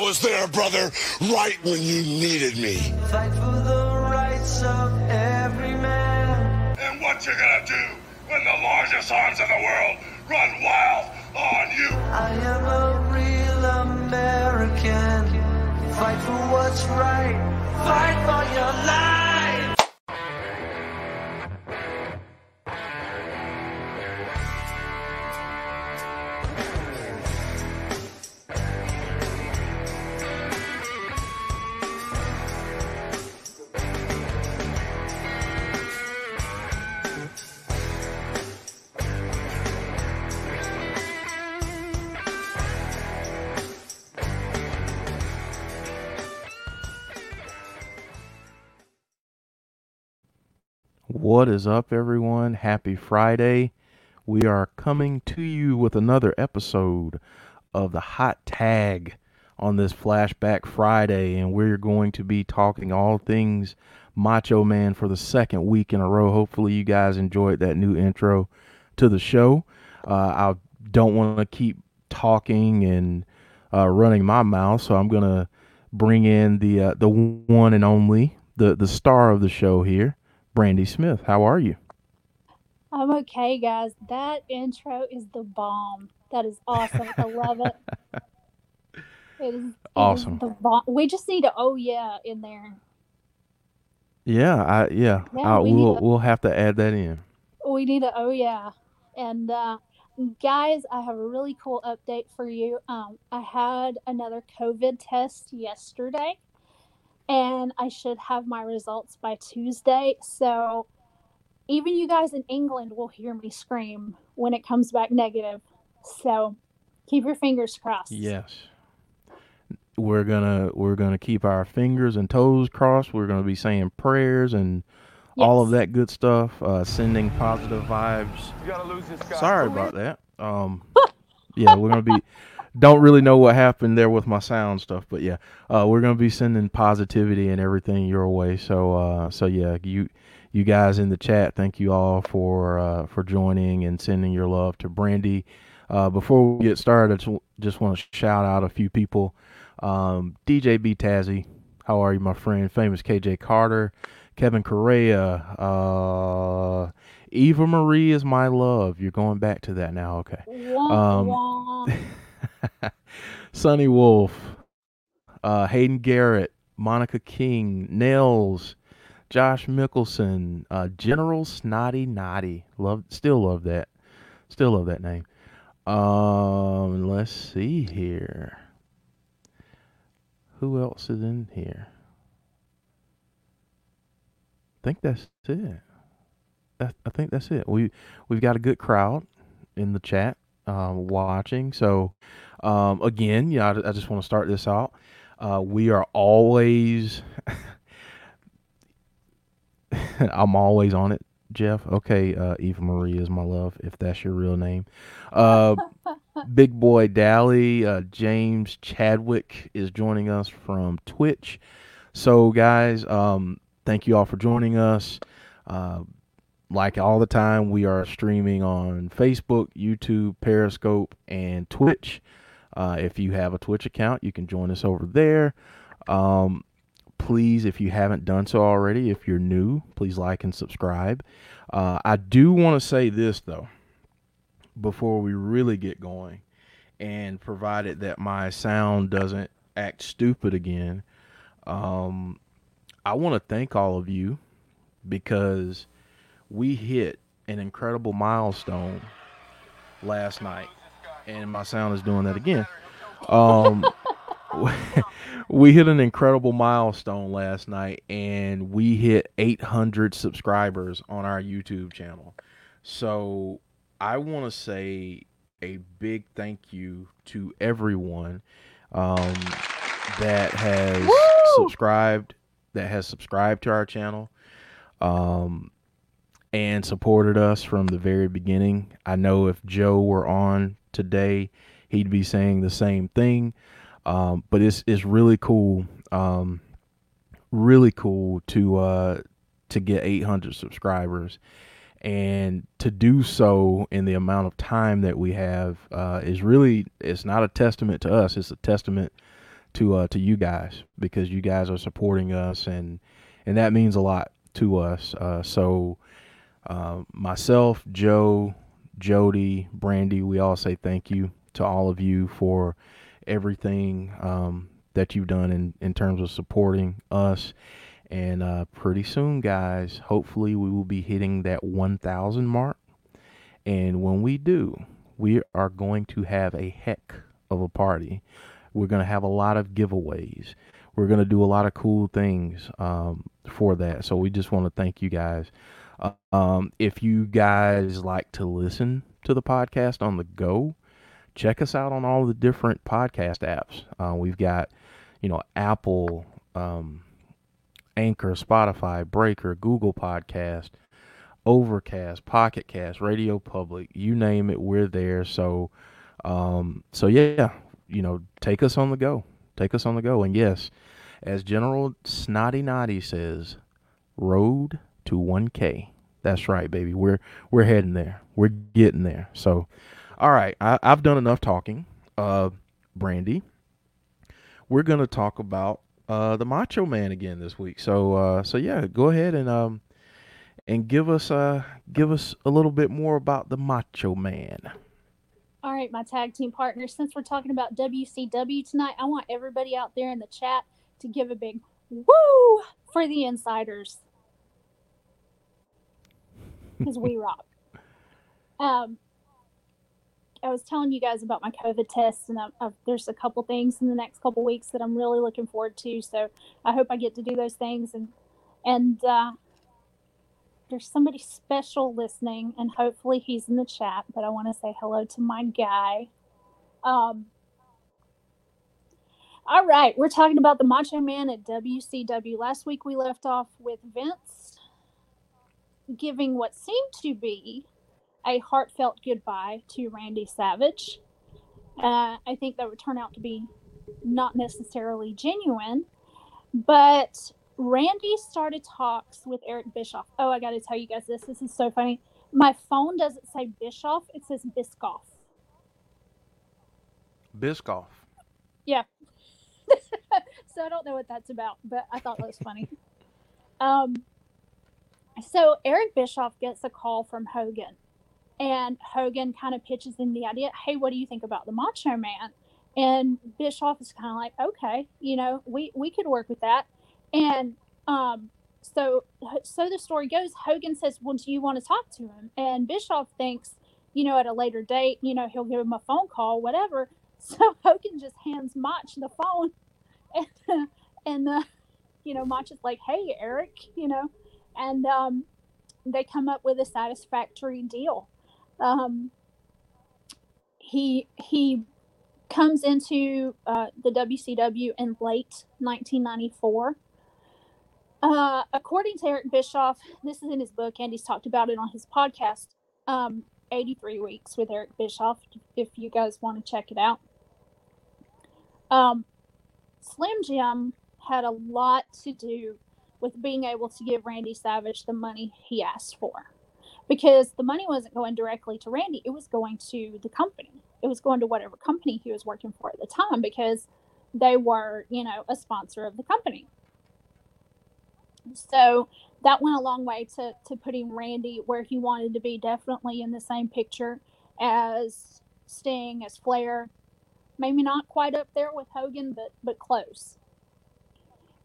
I was there, brother, right when you needed me. Fight for the rights of every man. And what you gonna do when the largest arms in the world run wild on you? I am a real American. Fight for what's right. Fight for your life. What is up, everyone? Happy Friday. We are coming to you with another episode of the Hot Tag on this Flashback Friday, and we're going to be talking all things Macho Man for the second week in a row. Hopefully, you guys enjoyed that new intro to the show. Uh, I don't want to keep talking and uh, running my mouth, so I'm going to bring in the uh, the one and only, the the star of the show here, Brandy Smith. How are you? I'm okay, guys. That intro is the bomb. That is awesome. I love it. It is it is Awesome. the bomb. We just need a oh yeah in there. Yeah, I yeah. Yeah, uh, we we'll a- we'll have to add that in. We need a oh yeah. And uh, guys, I have a really cool update for you. Um, I had another COVID test yesterday, and I should have my results by Tuesday. So even you guys in England will hear me scream when it comes back negative. So keep your fingers crossed. Yes. We're gonna we're gonna keep our fingers and toes crossed. We're gonna be saying prayers and all of that good stuff. Uh, sending positive vibes. Sorry about that. Um, yeah, we're gonna be. Don't really know what happened there with my sound stuff, but yeah, uh, we're gonna be sending positivity and everything your way. So, uh, so yeah, you, you guys in the chat, thank you all for uh, for joining and sending your love to Brandy. Uh, before we get started, I just, want to shout out a few people. Um, DJ B Tazzy, how are you, my friend? Famous KJ Carter, Kevin Correa, uh, Eva Marie is my love. You're going back to that now, okay? Um. Sonny Wolf, uh, Hayden Garrett, Monica King, Nels, Josh Mickelson, uh, General Snotty Naughty. Love, still love that. Still love that name. Um, let's see here. Who else is in here? I think that's it. I think that's it. We we've got a good crowd in the chat um, watching. So um, again, yeah, I, I just want to start this out. Uh, we are always. I'm always on it, Jeff. Okay, uh, Eva Marie is my love, if that's your real name. Uh, Big Boy Dally, uh, James Chadwick is joining us from Twitch. So, guys, um, thank you all for joining us. Uh, like all the time, we are streaming on Facebook, YouTube, Periscope, and Twitch. Uh, if you have a Twitch account, you can join us over there. Um, please, if you haven't done so already, if you're new, please like and subscribe. Uh, I do want to say this, though, before we really get going, and provided that my sound doesn't act stupid again, um, I want to thank all of you because we hit an incredible milestone last night, and my sound is doing that again. Um, we hit an incredible milestone last night, and we hit 800 subscribers on our YouTube channel. So I want to say a big thank you to everyone um, that has Woo! subscribed, that has subscribed to our channel. Um, and supported us from the very beginning. I know if Joe were on today, he'd be saying the same thing. Um, but it's it's really cool, um, really cool to uh, to get 800 subscribers, and to do so in the amount of time that we have uh, is really it's not a testament to us. It's a testament to uh, to you guys because you guys are supporting us and and that means a lot to us. Uh, so uh, myself, Joe, Jody, Brandy, we all say thank you to all of you for everything um, that you've done in, in terms of supporting us. And uh, pretty soon, guys, hopefully we will be hitting that 1,000 mark. And when we do, we are going to have a heck of a party. We're going to have a lot of giveaways. We're going to do a lot of cool things um, for that. So we just want to thank you guys. Um, if you guys like to listen to the podcast on the go, check us out on all the different podcast apps. Uh, we've got, you know, Apple, um, Anchor, Spotify, Breaker, Google Podcast, Overcast, Pocket Cast, Radio Public, you name it, we're there. So, um, so yeah, you know, take us on the go. Take us on the go. And yes, as General Snotty Noddy says, road to 1K. That's right, baby. We're we're heading there. We're getting there. So, all right, I, have done enough talking. Uh, Brandy, we're gonna talk about uh, the Macho Man again this week. So, uh, so yeah, go ahead and um, and give us uh, give us a little bit more about the Macho Man. All right, my tag team partners. Since we're talking about WCW tonight, I want everybody out there in the chat to give a big woo for the insiders because we rock. Um, I was telling you guys about my COVID test, and I've, I've, there's a couple things in the next couple weeks that I'm really looking forward to. So I hope I get to do those things, and and uh, there's somebody special listening, and hopefully he's in the chat. But I want to say hello to my guy. Um, all right, we're talking about the Macho Man at WCW. Last week we left off with Vince giving what seemed to be a heartfelt goodbye to Randy Savage. Uh, I think that would turn out to be not necessarily genuine, but Randy started talks with Eric Bischoff. Oh, I got to tell you guys this. This is so funny. My phone doesn't say Bischoff, it says Biscoff. Biscoff. Yeah. so I don't know what that's about, but I thought that was funny. Um, so Eric Bischoff gets a call from Hogan, and Hogan kind of pitches in the idea, "Hey, what do you think about the Macho Man?" And Bischoff is kind of like, "Okay, you know, we we could work with that." And um, so so the story goes. Hogan says, "Well, do you want to talk to him?" And Bischoff thinks, you know, at a later date, you know, he'll give him a phone call, whatever. So Hogan just hands Mach the phone, and and you know, Mach is like, "Hey, Eric," you know, and um, they come up with a satisfactory deal. Um, he he comes into uh, the WCW in late 1994. Uh, according to Eric Bischoff, this is in his book, and he's talked about it on his podcast. Um, 83 weeks with Eric Bischoff, if you guys want to check it out. Um, Slim Jim had a lot to do with being able to give Randy Savage the money he asked for. Because the money wasn't going directly to Randy, it was going to the company. It was going to whatever company he was working for at the time because they were, you know, a sponsor of the company. So that went a long way to, to putting Randy where he wanted to be, definitely in the same picture as Sting, as Flair. Maybe not quite up there with Hogan, but but close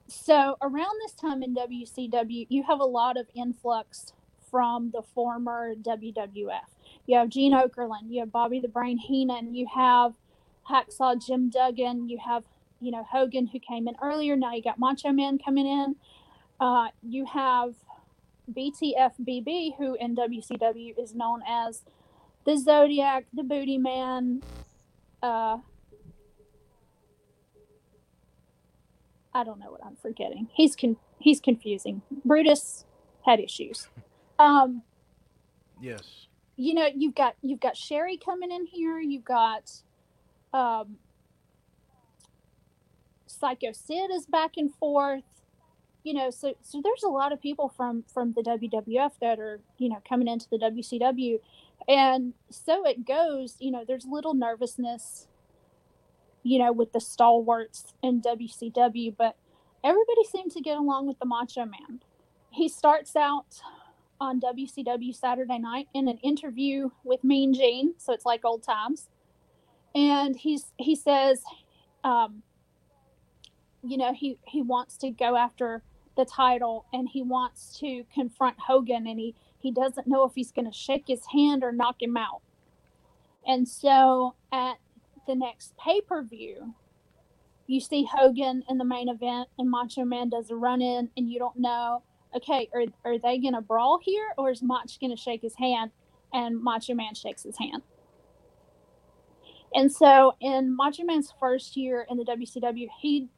so around this time in WCW, you have a lot of influx from the former WWF. You have Gene Okerlund, you have Bobby the Brain Heenan, you have Hacksaw Jim Duggan, you have you know Hogan who came in earlier. Now you got Macho Man coming in. Uh, you have BTFBB, who in WCW is known as the Zodiac, the Booty Man, uh, I don't know what I'm forgetting. He's con- he's confusing. Brutus had issues. Um, yes. You know, you've got you've got Sherry coming in here. You've got um, Psycho Sid is back and forth. You know, so so there's a lot of people from from the WWF that are you know coming into the WCW, and so it goes. You know, there's little nervousness you know, with the stalwarts in WCW, but everybody seemed to get along with the Macho Man. He starts out on WCW Saturday night in an interview with Mean Gene, so it's like old times. And he's he says, um, you know, he he wants to go after the title and he wants to confront Hogan and he he doesn't know if he's going to shake his hand or knock him out. And so at the next pay per view, you see Hogan in the main event and Macho Man does a run in, and you don't know, okay, are, are they going to brawl here or is Mach going to shake his hand? And Macho Man shakes his hand. And so in Macho Man's first year in the WCW, he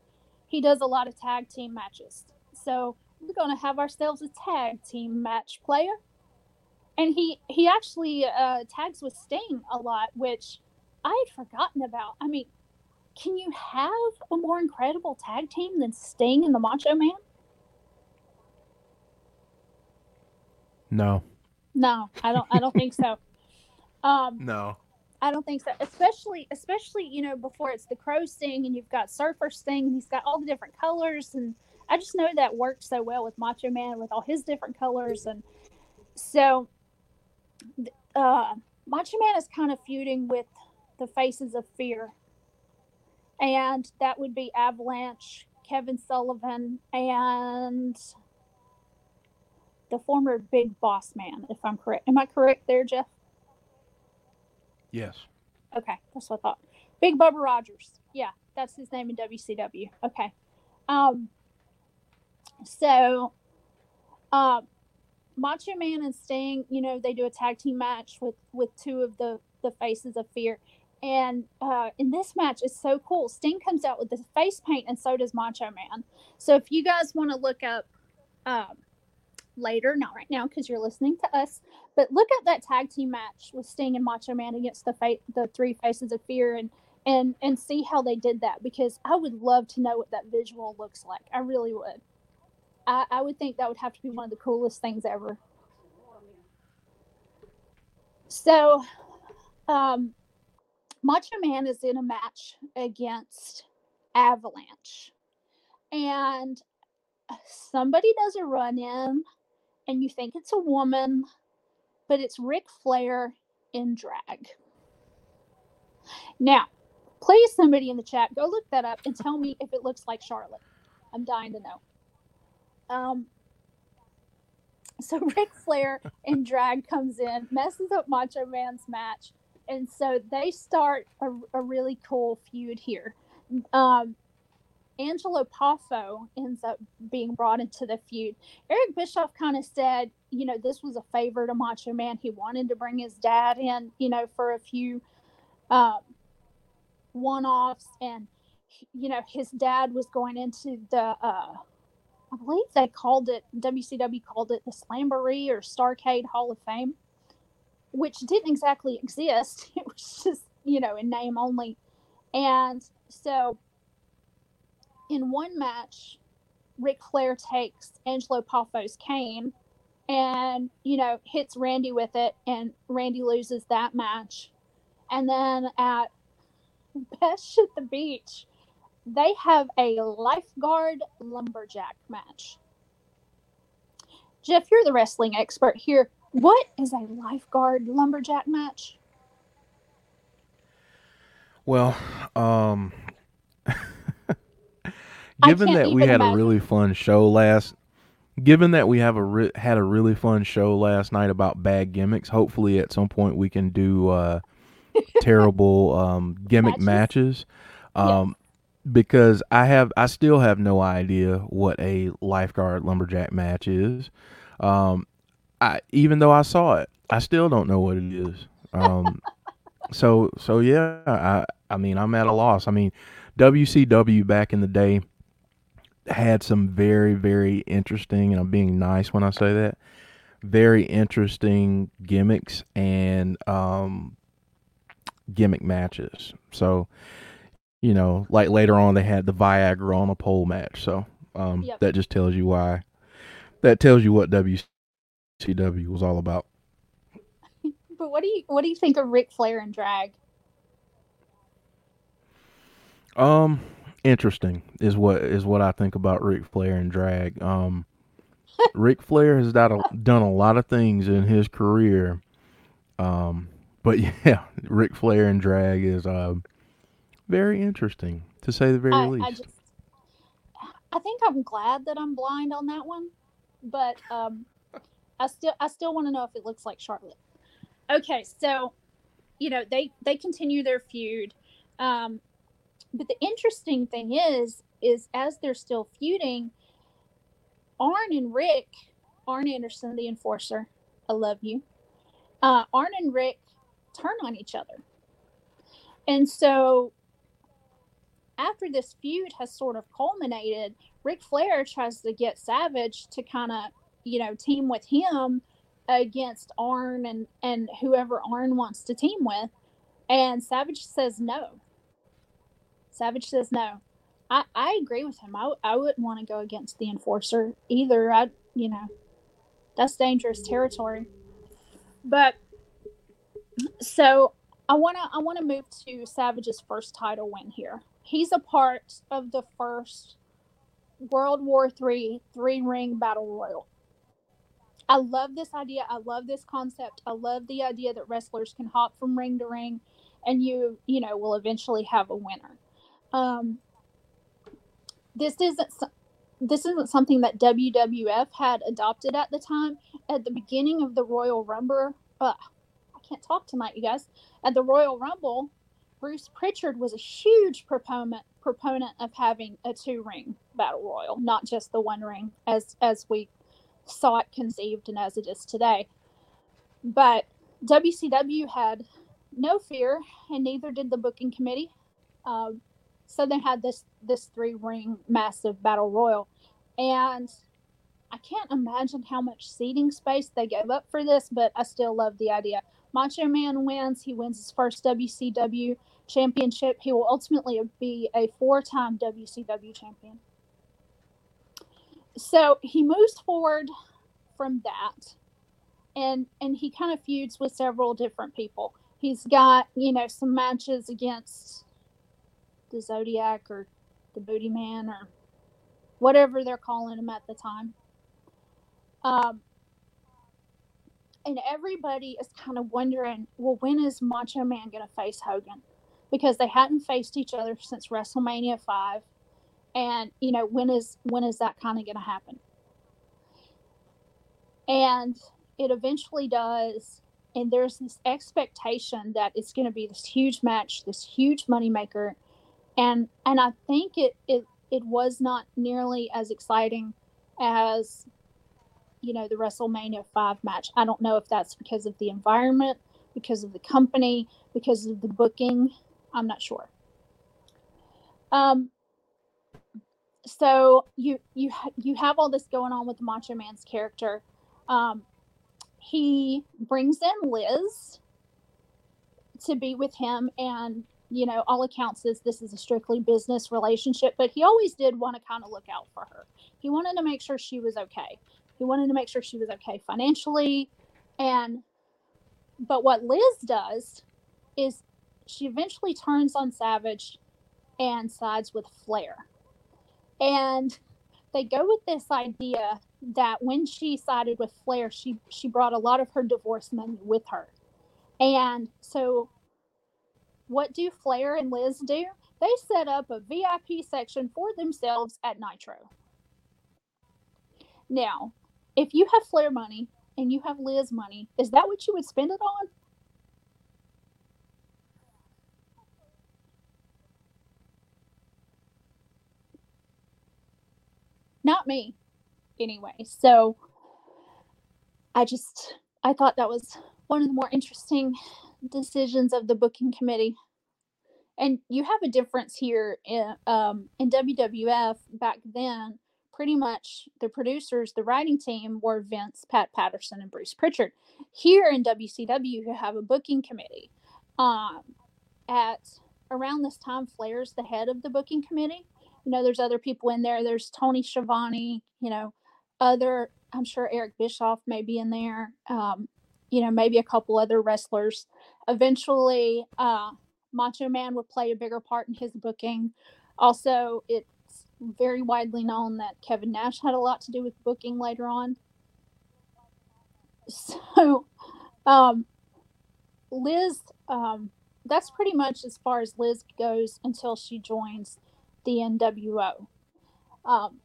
he does a lot of tag team matches. So we're going to have ourselves a tag team match player. And he he actually uh, tags with Sting a lot, which I had forgotten about. I mean, can you have a more incredible tag team than Sting and the Macho Man? No. No, I don't. I don't think so. Um, No. I don't think so. Especially, especially you know before it's the Crow Sting and you've got Surfer Sting and he's got all the different colors and I just know that worked so well with Macho Man with all his different colors and so uh, Macho Man is kind of feuding with the Faces of Fear, and that would be Avalanche, Kevin Sullivan, and the former Big Boss Man, if I'm correct. Am I correct there, Jeff? Yes. Okay, that's what I thought. Big Bubba Rogers. Yeah, that's his name in WCW. Okay. Um. So, um, Macho Man and Sting, you know, they do a tag team match with with two of the the faces of fear. And uh, in this match, it's so cool. Sting comes out with the face paint, and so does Macho Man. So if you guys want to look up um, later, not right now because you're listening to us, but look at that tag team match with Sting and Macho Man against the fa- the three faces of fear, and and and see how they did that because I would love to know what that visual looks like. I really would. I, I would think that would have to be one of the coolest things ever. So, um, Macho Man is in a match against Avalanche, and somebody does a run in, and you think it's a woman, but it's Ric Flair in drag. Now, please, somebody in the chat, go look that up and tell me if it looks like Charlotte. I'm dying to know. Um, so Ric Flair in drag comes in, messes up Macho Man's match, and so they start a, a really cool feud here. Um, Angelo Poffo ends up being brought into the feud. Eric Bischoff kind of said, you know, this was a favor to Macho Man. He wanted to bring his dad in, you know, for a few um, one offs. And, you know, his dad was going into the, uh, I believe they called it, WCW called it the Slamboree or Starcade Hall of Fame, which didn't exactly exist. It was just, you know, in name only. And so in one match, Ric Flair takes Angelo Poffo's cane and, you know, hits Randy with it, and Randy loses that match. And then at Bash at the Beach, they have a lifeguard lumberjack match. Jeff, you're the wrestling expert here. What is a lifeguard lumberjack match? Well, um, given that we had a really fun show last, given that we have a re- had a really fun show last night about bad gimmicks, hopefully at some point we can do uh, terrible um, gimmick matches. Um, Because I have, I still have no idea what a lifeguard lumberjack match is. Um, I even though I saw it, I still don't know what it is. Um, so so yeah, I I mean I'm at a loss. I mean WCW back in the day had some very very interesting, and I'm being nice when I say that, very interesting gimmicks and um, gimmick matches. So you know, like later on they had the Viagra on a pole match. So um, Yep. that just tells you why. That tells you what WCW was all about. But what do you what do you think of Ric Flair and drag? Um, interesting is what is what I think about Ric Flair and drag. Um, Ric Flair has done a, done a lot of things in his career. Um, but yeah, Ric Flair and drag is uh, very interesting to say the very I, least. I just, I think I'm glad that I'm blind on that one, but um, I still, I still want to know if it looks like Charlotte. Okay, so, you know, they they continue their feud, um, but the interesting thing is, is as they're still feuding, Arn and Rick, Arn Anderson, the enforcer, I love you. Uh, Arn and Rick turn on each other, and so after this feud has sort of culminated, Ric Flair tries to get Savage to kind of, you know, team with him against Arn and and whoever Arn wants to team with, and Savage says no. Savage says no. I, I agree with him. I, I wouldn't want to go against the enforcer either. I you know, that's dangerous territory. But so I wanna I wanna move to Savage's first title win here. He's a part of the first World War Three three ring battle royal. I love this idea. I love this concept. I love the idea that wrestlers can hop from ring to ring, and you you know will eventually have a winner. Um, this isn't this isn't something that WWF had adopted at the time. At the beginning of the Royal Rumble, uh, I can't talk tonight, you guys. At the Royal Rumble, Bruce Pritchard was a huge proponent proponent of having a two ring battle royal, not just the one ring as as we saw it conceived and as it is today. But WCW had no fear, and neither did the booking committee. Um, so they had this this three ring massive battle royal, and I can't imagine how much seating space they gave up for this, but I still love the idea. Macho Man wins. He wins his first WCW championship. He will ultimately be a four time WCW champion. So he moves forward from that and and he kind of feuds with several different people. He's got, you know, some matches against the Zodiac or the Booty Man or whatever they're calling him at the time. Um, and everybody is kind of wondering, well, when is Macho Man going to face Hogan? Because they hadn't faced each other since WrestleMania five, and you know when is when is that kind of going to happen? And it eventually does, and there's this expectation that it's going to be this huge match, this huge moneymaker, and and I think it it it was not nearly as exciting as you know the WrestleMania 5 match. I don't know if that's because of the environment, because of the company, because of the booking. I'm not sure. Um so you you you have all this going on with the Macho Man's character. Um he brings in Liz to be with him and you know all accounts is this is a strictly business relationship but he always did want to kind of look out for her. He wanted to make sure she was okay. He wanted to make sure she was okay financially and but what liz does is she eventually turns on savage and sides with flair and they go with this idea that when she sided with flair she she brought a lot of her divorce money with her and so what do Flair and Liz do? They set up a VIP section for themselves at Nitro. Now, if you have Flair money and you have Liz money, is that what you would spend it on? Not me, anyway. So I just I thought that was one of the more interesting decisions of the booking committee. And you have a difference here in, um, in WWF back then. Pretty much the producers, the writing team were Vince, Pat Patterson, and Bruce Pritchard. Here in WCW, you have a booking committee. Um, at around this time, Flair's the head of the booking committee. You know, there's other people in there. There's Tony Schiavone, you know, other, I'm sure Eric Bischoff may be in there. Um, you know, maybe a couple other wrestlers. Eventually, uh, Macho Man would play a bigger part in his booking. Also, it's very widely known that Kevin Nash had a lot to do with booking later on. So, um, Liz, um, that's pretty much as far as Liz goes until she joins the NWO. Um,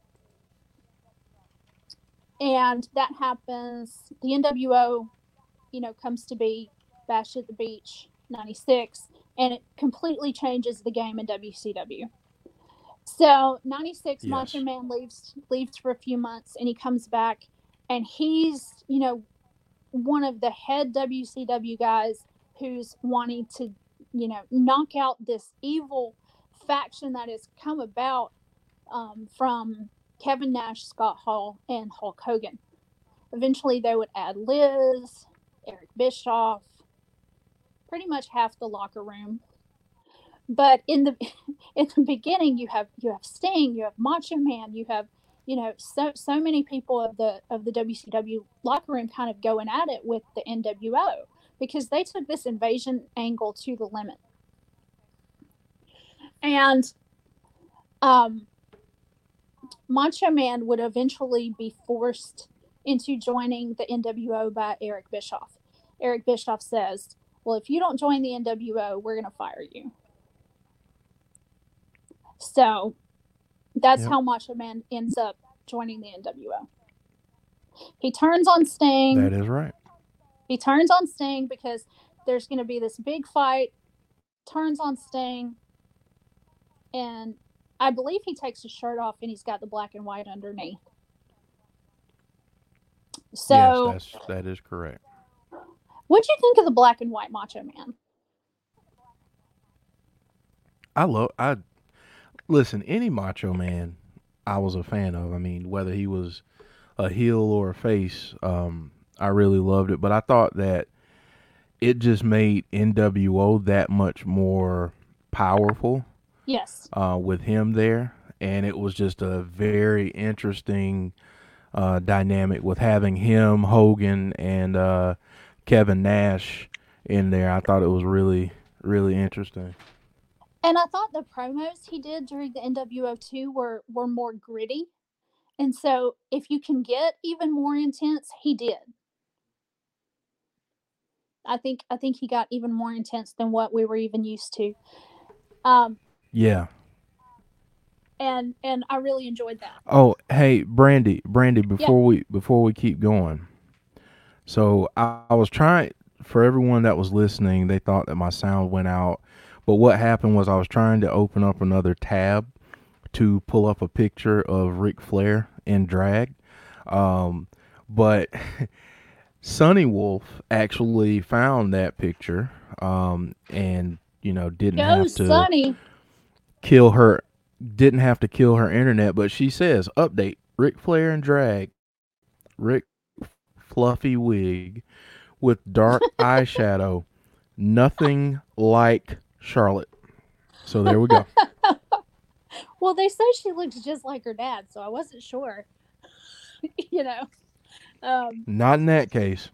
and that happens, the NWO, you know, comes to be Bash at the Beach 96, and it completely changes the game in WCW. So 96 Yes. Macho Man leaves leaves for a few months and he comes back and he's, you know, one of the head WCW guys who's wanting to, you know, knock out this evil faction that has come about um, from Kevin Nash, Scott Hall, and Hulk Hogan. Eventually, they would add Liz, Eric Bischoff, pretty much half the locker room. But in the in the beginning, you have you have Sting, you have Macho Man, you have you know so so many people of the of the WCW locker room kind of going at it with the NWO because they took this invasion angle to the limit. And um, Macho Man would eventually be forced into joining the NWO by Eric Bischoff. Eric Bischoff says, Well, if you don't join the NWO, we're going to fire you. So that's Yep. how Macho Man ends up joining the NWO. He turns on Sting That is right. he turns on Sting because there's going to be this big fight. Turns on Sting, and I believe he takes his shirt off and he's got the black and white underneath. So, yes, that's that is correct. what'd you think of the black and white Macho Man? I love I listen, any macho man I was a fan of. I mean, whether he was a heel or a face, um, I really loved it. But I thought that it just made NWO that much more powerful Yes, uh, with him there, and it was just a very interesting uh, dynamic with having him, Hogan, and uh, Kevin Nash in there. I thought it was really, really interesting. and I thought the promos he did during the NWO two were were more gritty, and so if you can get even more intense, he did. I think I think he got even more intense than what we were even used to. Um, Yeah. and and I really enjoyed that. Oh, hey, Brandy, Brandy, before we before we keep going. So I, I was trying for everyone that was listening, they thought that my sound went out. But what happened was I was trying to open up another tab to pull up a picture of Ric Flair in drag. Um, but Sonny Wolf actually found that picture um, and you know didn't Go, have to Sonny! Kill her didn't have to kill her internet but she says update Ric Flair and drag Rick fluffy wig with dark eyeshadow nothing like Charlotte so there we go Well, they say she looks just like her dad, so I wasn't sure. you know. Um, not in that case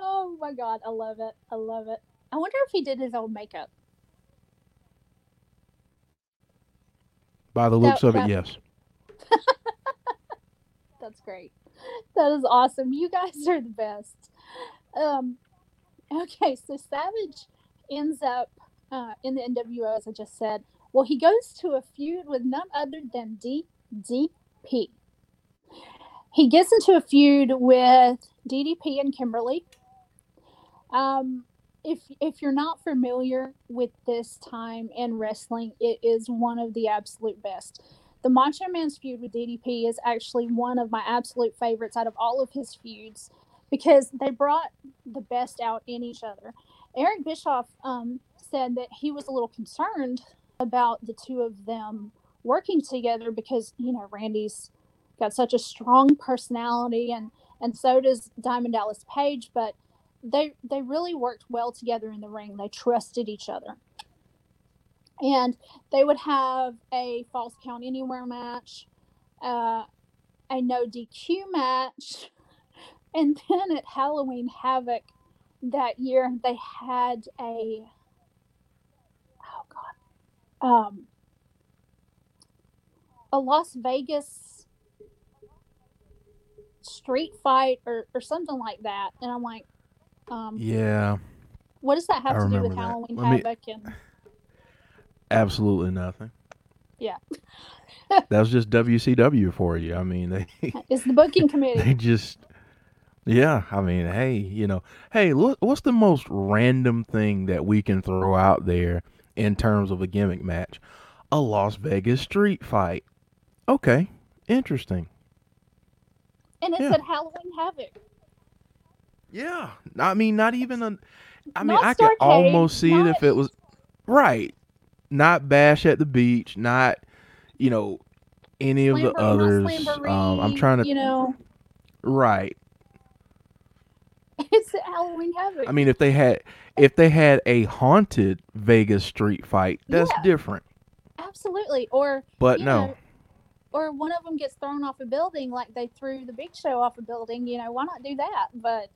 oh my god, I love it. I love it. I wonder if he did his own makeup. By the looks That- of it yes That's great. That is awesome. You guys are the best. Um, okay, so Savage ends up uh, in the NWO, as I just said. Well, he goes to a feud with none other than DDP. He gets into a feud with DDP and Kimberly. Um, if if you're not familiar with this time in wrestling, it is one of the absolute best. The Macho Man's feud with DDP is actually one of my absolute favorites out of all of his feuds because they brought the best out in each other. Eric Bischoff um, said that he was a little concerned about the two of them working together because you know Randy's got such a strong personality and and so does Diamond Dallas Page, but they they really worked well together in the ring. They trusted each other. And they would have a falls count anywhere match, uh, a no DQ match, and then at Halloween Havoc, that year they had a oh god um a Las Vegas street fight or, or something like that and I'm like um Yeah, what does that have I to do with that. Halloween me- Havoc and absolutely nothing. Yeah. that was just WCW for you. I mean, they is the booking committee. they just yeah. I mean, hey, you know, hey, look, what's the most random thing that we can throw out there in terms of a gimmick match? A Las Vegas street fight. Okay, interesting. and it's yeah. said Halloween Havoc Yeah, I mean, not even a. I mean, Not I could almost see it not- if it was right. Not Bash at the Beach, not you know any of the Slamboree, not others. Um, I'm trying to you know right. it's Halloween Havoc I mean, if they had if they had a haunted Vegas street fight, that's Yeah. different. absolutely or But no, know, or one of them gets thrown off a building like they threw the big show off a building you know why not do that but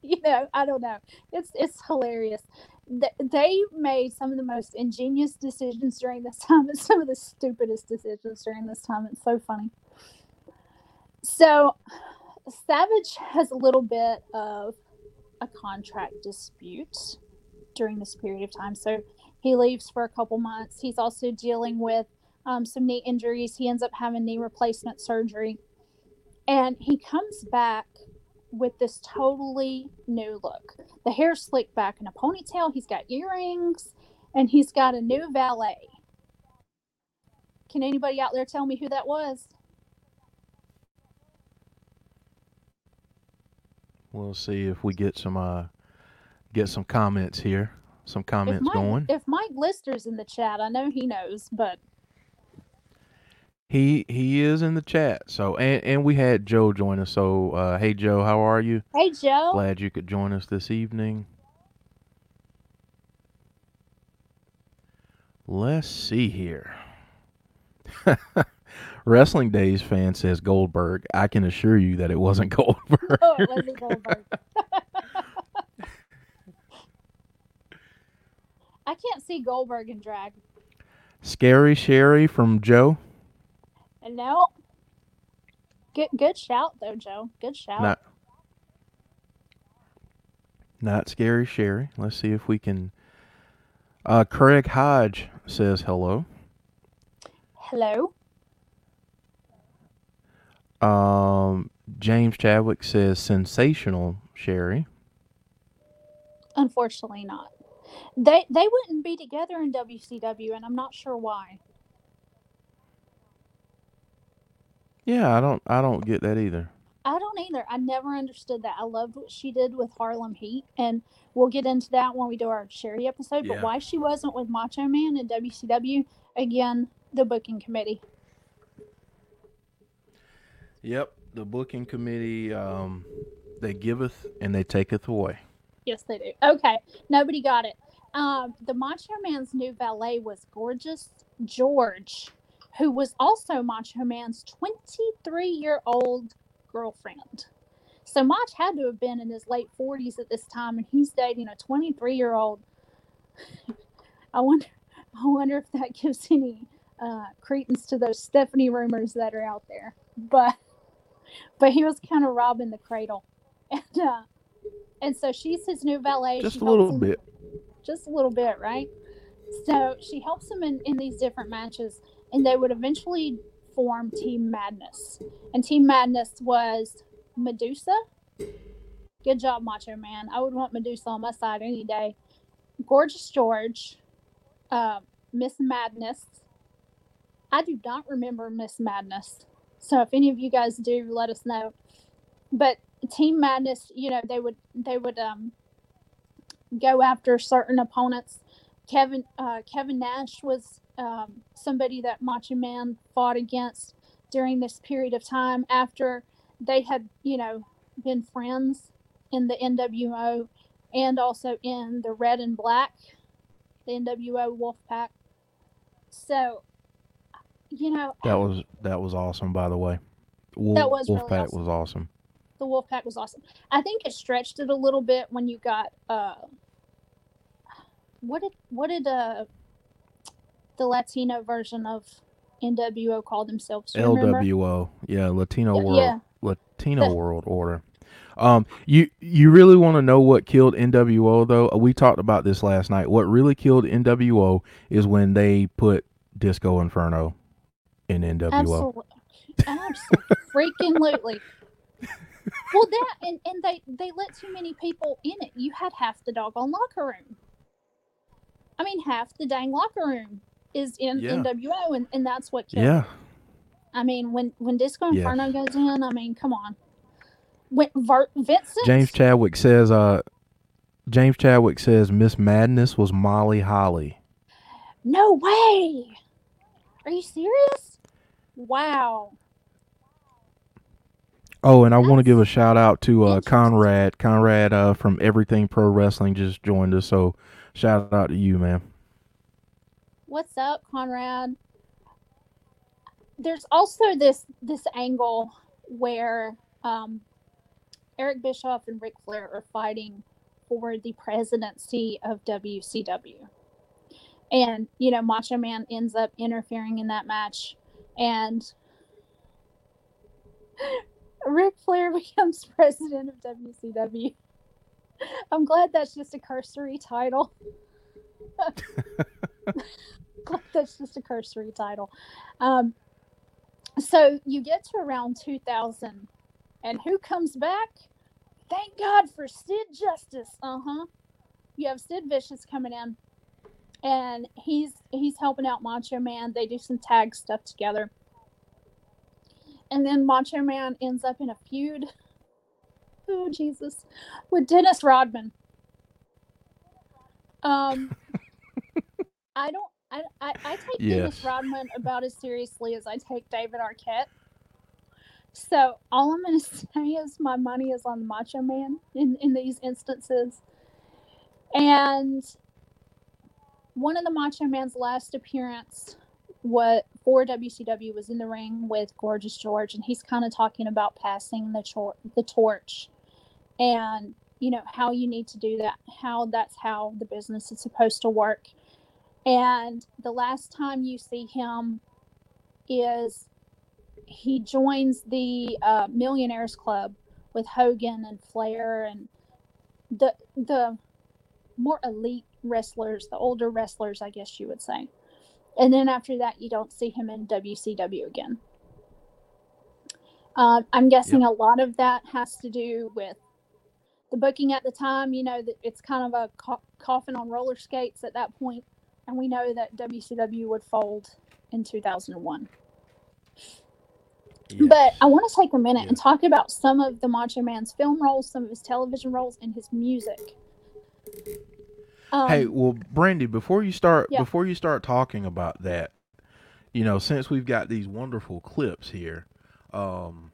you know i don't know. It's it's hilarious. They made some of the most ingenious decisions during this time. And some of the stupidest decisions during this time. It's so funny. So savage has a little bit of a contract dispute during this period of time. So he leaves for a couple months. He's also dealing with um, some knee injuries. He ends up having knee replacement surgery. And he comes back with this totally new look. The hair slicked back in a ponytail. He's got earrings and he's got a new valet. Can anybody out there tell me who that was? we'll see if we get some uh get some comments here. Some If comments Mike, going. if Mike Lister's in the chat, I know he knows, but He he is in the chat. So and and we had Joe join us. So uh, hey Joe, how are you? hey, Joe. Glad you could join us this evening. Let's see here. Wrestling Days fan says Goldberg. I can assure you that it wasn't Goldberg. Oh, it wasn't Goldberg. I can't see Goldberg in drag. Scary Sherry from Joe. And no. Good good shout though, Joe. Good shout. Not not Scary Sherry. Let's see if we can. Uh, Craig Hodge says hello. Hello. Um, James Chadwick says sensational Sherry. Unfortunately not. They they wouldn't be together in WCW and I'm not sure why. Yeah, I don't I don't get that either. I don't either. I never understood that. I loved what she did with Harlem Heat and we'll get into that when we do our Sherry episode, but Yeah. why she wasn't with Macho Man in WCW, again, the booking committee. Yep, the booking committee um they giveth and they taketh away. Yes, they do. Okay, nobody got it. Um, the Macho Man's new valet was Gorgeous George, who was also Macho Man's 23 year old girlfriend. So Mach had to have been in his late 40s at this time, and he's dating a 23 year old. I wonder, I wonder if that gives any uh, credence to those Stephanie rumors that are out there. But, but he was kind of robbing the cradle, and uh, and so she's his new valet. Just She a little him- bit. just a little bit, right? So she helps him in, in these different matches, and they would eventually form Team Madness. And Team Madness was Madusa. Good job, Macho Man. I would want Madusa on my side any day. Gorgeous George, uh, Miss Madness. I do not remember Miss Madness. So if any of you guys do, let us know. But Team Madness, you know, they would they would um go after certain opponents. Kevin uh, Kevin Nash was um, somebody that Macho Man fought against during this period of time after they had, you know, been friends in the NWO and also in the Red and Black, the NWO Wolfpack. So, you know, That was that was awesome by the way. Wolf, That was really Wolfpack awesome. was awesome. the Wolfpack was awesome. I think it stretched it a little bit when you got uh, what did what did uh the Latino version of NWO call themselves? Remember? LWO, yeah, Latino Yeah, World, yeah. Latino The- World Order. Um, you you really want to know what killed NWO though? We talked about this last night. What really killed NWO is when they put Disco Inferno in NWO. Absolutely, absolutely. Well, that and, and they they let too many people in it. You had half the doggone locker room. I mean, half the dang locker room is in Yeah. NWO, and, and that's what killed. Yeah, I mean, when when Disco Yeah. Inferno goes in, I mean, come on. When Vert, Vincent, James Chadwick says. Uh, James Chadwick says Miss Madness was Molly Holly. no way. Are you serious? Wow. Oh, and I want to give a shout out to uh. Conrad. Conrad uh, from Everything Pro Wrestling just joined us. So shout out to you, man. What's up, Conrad? There's also this this angle where um, Eric Bischoff and Ric Flair are fighting for the presidency of WCW, and you know Macho Man ends up interfering in that match, and Ric Flair becomes president of WCW. I'm glad that's just a cursory title. that's just a cursory title. Um, so you get to around 2000, and who comes back? Thank God for Sid Justice. Uh huh. You have Sid Vicious coming in, and he's he's helping out Macho Man. They do some tag stuff together, and then Macho Man ends up in a feud. Oh Jesus, with Dennis Rodman. Um, I don't. I, I, I take Dennis Rodman about as seriously as I take David Arquette. So all I'm going to say is my money is on the Macho Man in, in these instances. And one of the Macho Man's last appearance what for WCW was in the ring with Gorgeous George, and he's kind of talking about passing the tor- the torch, and you know how you need to do that, how that's how the business is supposed to work. And the last time you see him is he joins the uh, Millionaires Club with Hogan and Flair and the the more elite wrestlers, the older wrestlers, I guess you would say. And then after that, you don't see him in WCW again. Uh, I'm guessing a lot of that has to do with the booking at the time. You know, it's kind of a co- coffin on roller skates at that point, and we know that WCW would fold in 2001. But I want to take a minute and talk about some of the Macho Man's film roles, some of his television roles, and his music. Um, hey, well, Brandy, before you start, Yeah. before you start talking about that, you know, since we've got these wonderful clips here, um,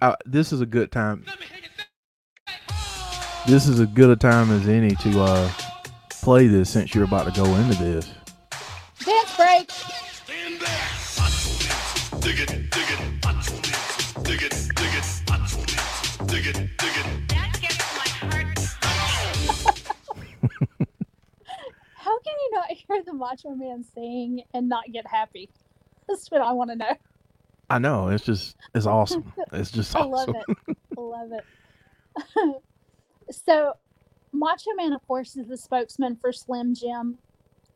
uh, this is a good time. This is as good a time as any to uh, play this since you're about to go into this. dance break. Stand back. Dig it, dig it. Dig it, dig it. Dig it, dig it. How can you not hear the Macho Man sing and not get happy? That's what I want to know. I know it's just it's awesome. It's just awesome. I awesome. love it. I love it. so, Macho Man, of course, is the spokesman for Slim Jim,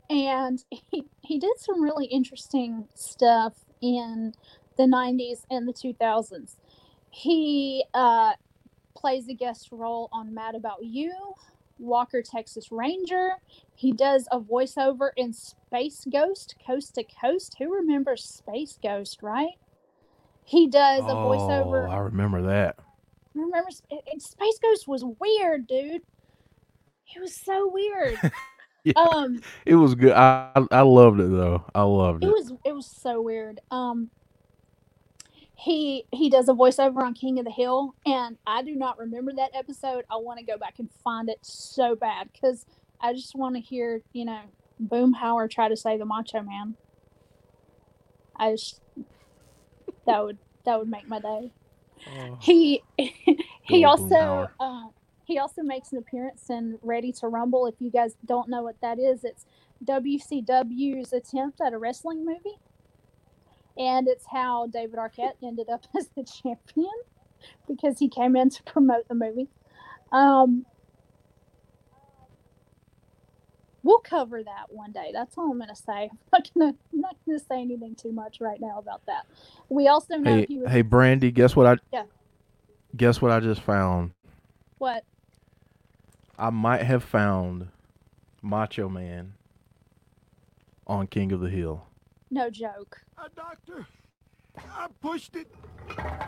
and he he did some really interesting stuff in the '90s and the 2000s. He uh, plays a guest role on Mad About You, Walker Texas Ranger. He does a voiceover in Space Ghost, Coast to Coast. Who remembers Space Ghost, right? He does a voiceover. Oh, I remember that. Remember, Space Ghost was weird, dude. He was so weird. Yeah. Um, It was good. I I I loved it though. I loved it it. was it was so weird. Um, he he does a voiceover on King of the Hill, and I do not remember that episode. I want to go back and find it so bad because I just want to hear you know Boomhauer try to say the Macho Man. I just that would that would make my day. he he also uh, he also makes an appearance in Ready to Rumble. If you guys don't know what that is, it's WCW's attempt at a wrestling movie, and it's how David Arquette ended up as the champion because he came in to promote the movie. Um, we'll cover that one day. That's all I'm gonna say. I'm not not gonna say anything too much right now about that. We also know Hey, he was hey, Brandy, guess what I? Yeah. Guess what I just found? what I might have found Macho Man on King of the Hill. no joke. Uh, doctor, I pushed it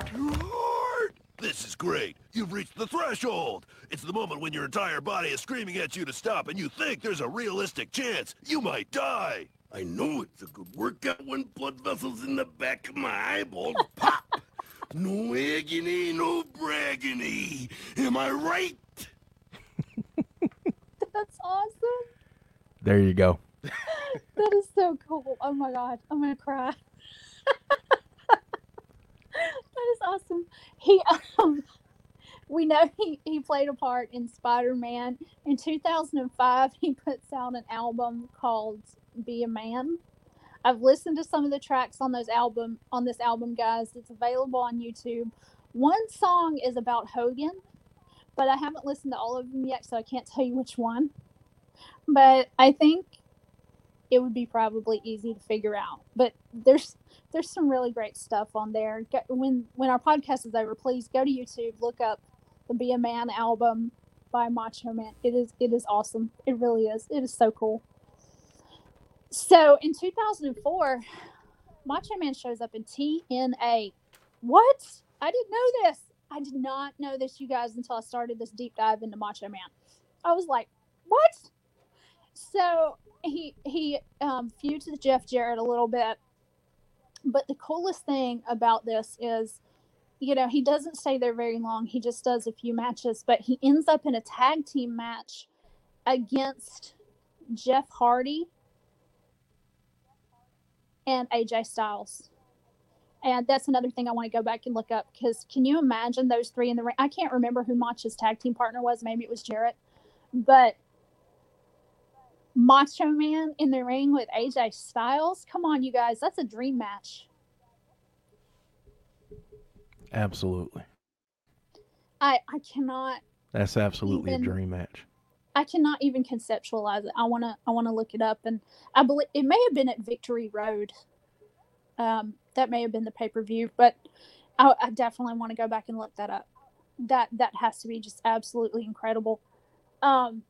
too hard. This is great. You've reached the threshold. It's the moment when your entire body is screaming at you to stop and you think there's a realistic chance you might die. I know it's a good workout when blood vessels in the back of my eyeballs pop. No agony, no braggony. Am I right? That's awesome. There you go. That is so cool. Oh my god, I'm gonna cry. that is awesome. He um we know he, he played a part in Spider-Man. In 2005, he puts out an album called Be a Man. I've listened to some of the tracks on those album on this album, guys. It's available on YouTube. One song is about Hogan, but I haven't listened to all of them yet, so I can't tell you which one. But I think it would be probably easy to figure out. But there's there's some really great stuff on there. When when our podcast is over, please go to YouTube, look up the Be a Man album by Macho Man. It is it is awesome. It really is. It is so cool. So in 2004, Macho Man shows up in TNA. What? I didn't know this. I did not know this, you guys, until I started this deep dive into Macho Man. I was like, what? So he he um, feuds with Jeff Jarrett a little bit, but the coolest thing about this is, you know, he doesn't stay there very long. He just does a few matches, but he ends up in a tag team match against Jeff Hardy and AJ Styles. And that's another thing I want to go back and look up because can you imagine those three in the ring? I can't remember who Macho's tag team partner was. Maybe it was Jarrett, but Macho Man in the ring with AJ Styles. Come on, you guys, that's a dream match. Absolutely. I I cannot That's absolutely Even- a dream match. I cannot even conceptualize it. I wanna I wanna look it up, and I believe it may have been at Victory Road. Um, that may have been the pay per view, but I, I definitely want to go back and look that up. That that has to be just absolutely incredible. Um,